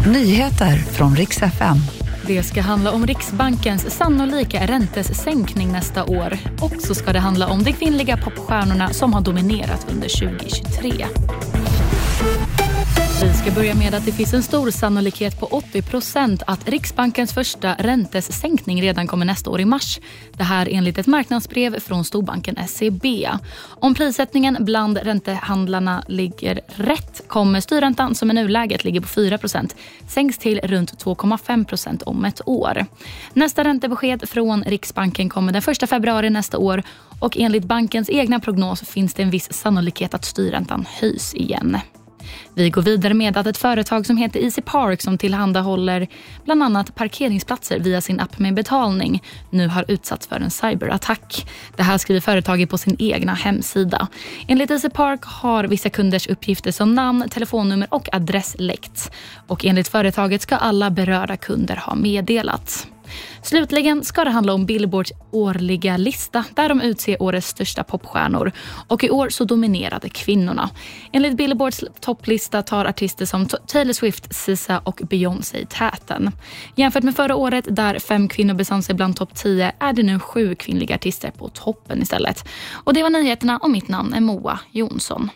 Nyheter från riks FM. Det ska handla om Riksbankens sannolika räntesänkning nästa år. Och så ska det handla om de kvinnliga popstjärnorna som har dominerat under 2023. Ska börja med att det finns en stor sannolikhet på 80 procent att Riksbankens första räntesänkning redan kommer nästa år i mars. Det här enligt ett marknadsbrev från storbanken SEB. Om prissättningen bland räntehandlarna ligger rätt kommer styrräntan som i nuläget ligger på 4 procent sänks till runt 2,5 procent om ett år. Nästa räntebesked från Riksbanken kommer den 1 februari nästa år och enligt bankens egna prognos finns det en viss sannolikhet att styrräntan höjs igen. Vi går vidare med att ett företag som heter Easy Park som tillhandahåller bland annat parkeringsplatser via sin app med betalning nu har utsatts för en cyberattack. Det här skriver företaget på sin egna hemsida. Enligt Easy Park har vissa kunders uppgifter som namn, telefonnummer och adress läckts. Och enligt företaget ska alla berörda kunder ha meddelats. Slutligen ska det handla om Billboards årliga lista där de utser årets största popstjärnor. Och i år så dominerade kvinnorna. Enligt Billboards topplista tar artister som Taylor Swift, SZA och Beyoncé täten. Jämfört med förra året där fem kvinnor besann sig bland topp 10 är det nu sju kvinnliga artister på toppen istället. Och det var nyheterna och mitt namn är Moa Jonsson.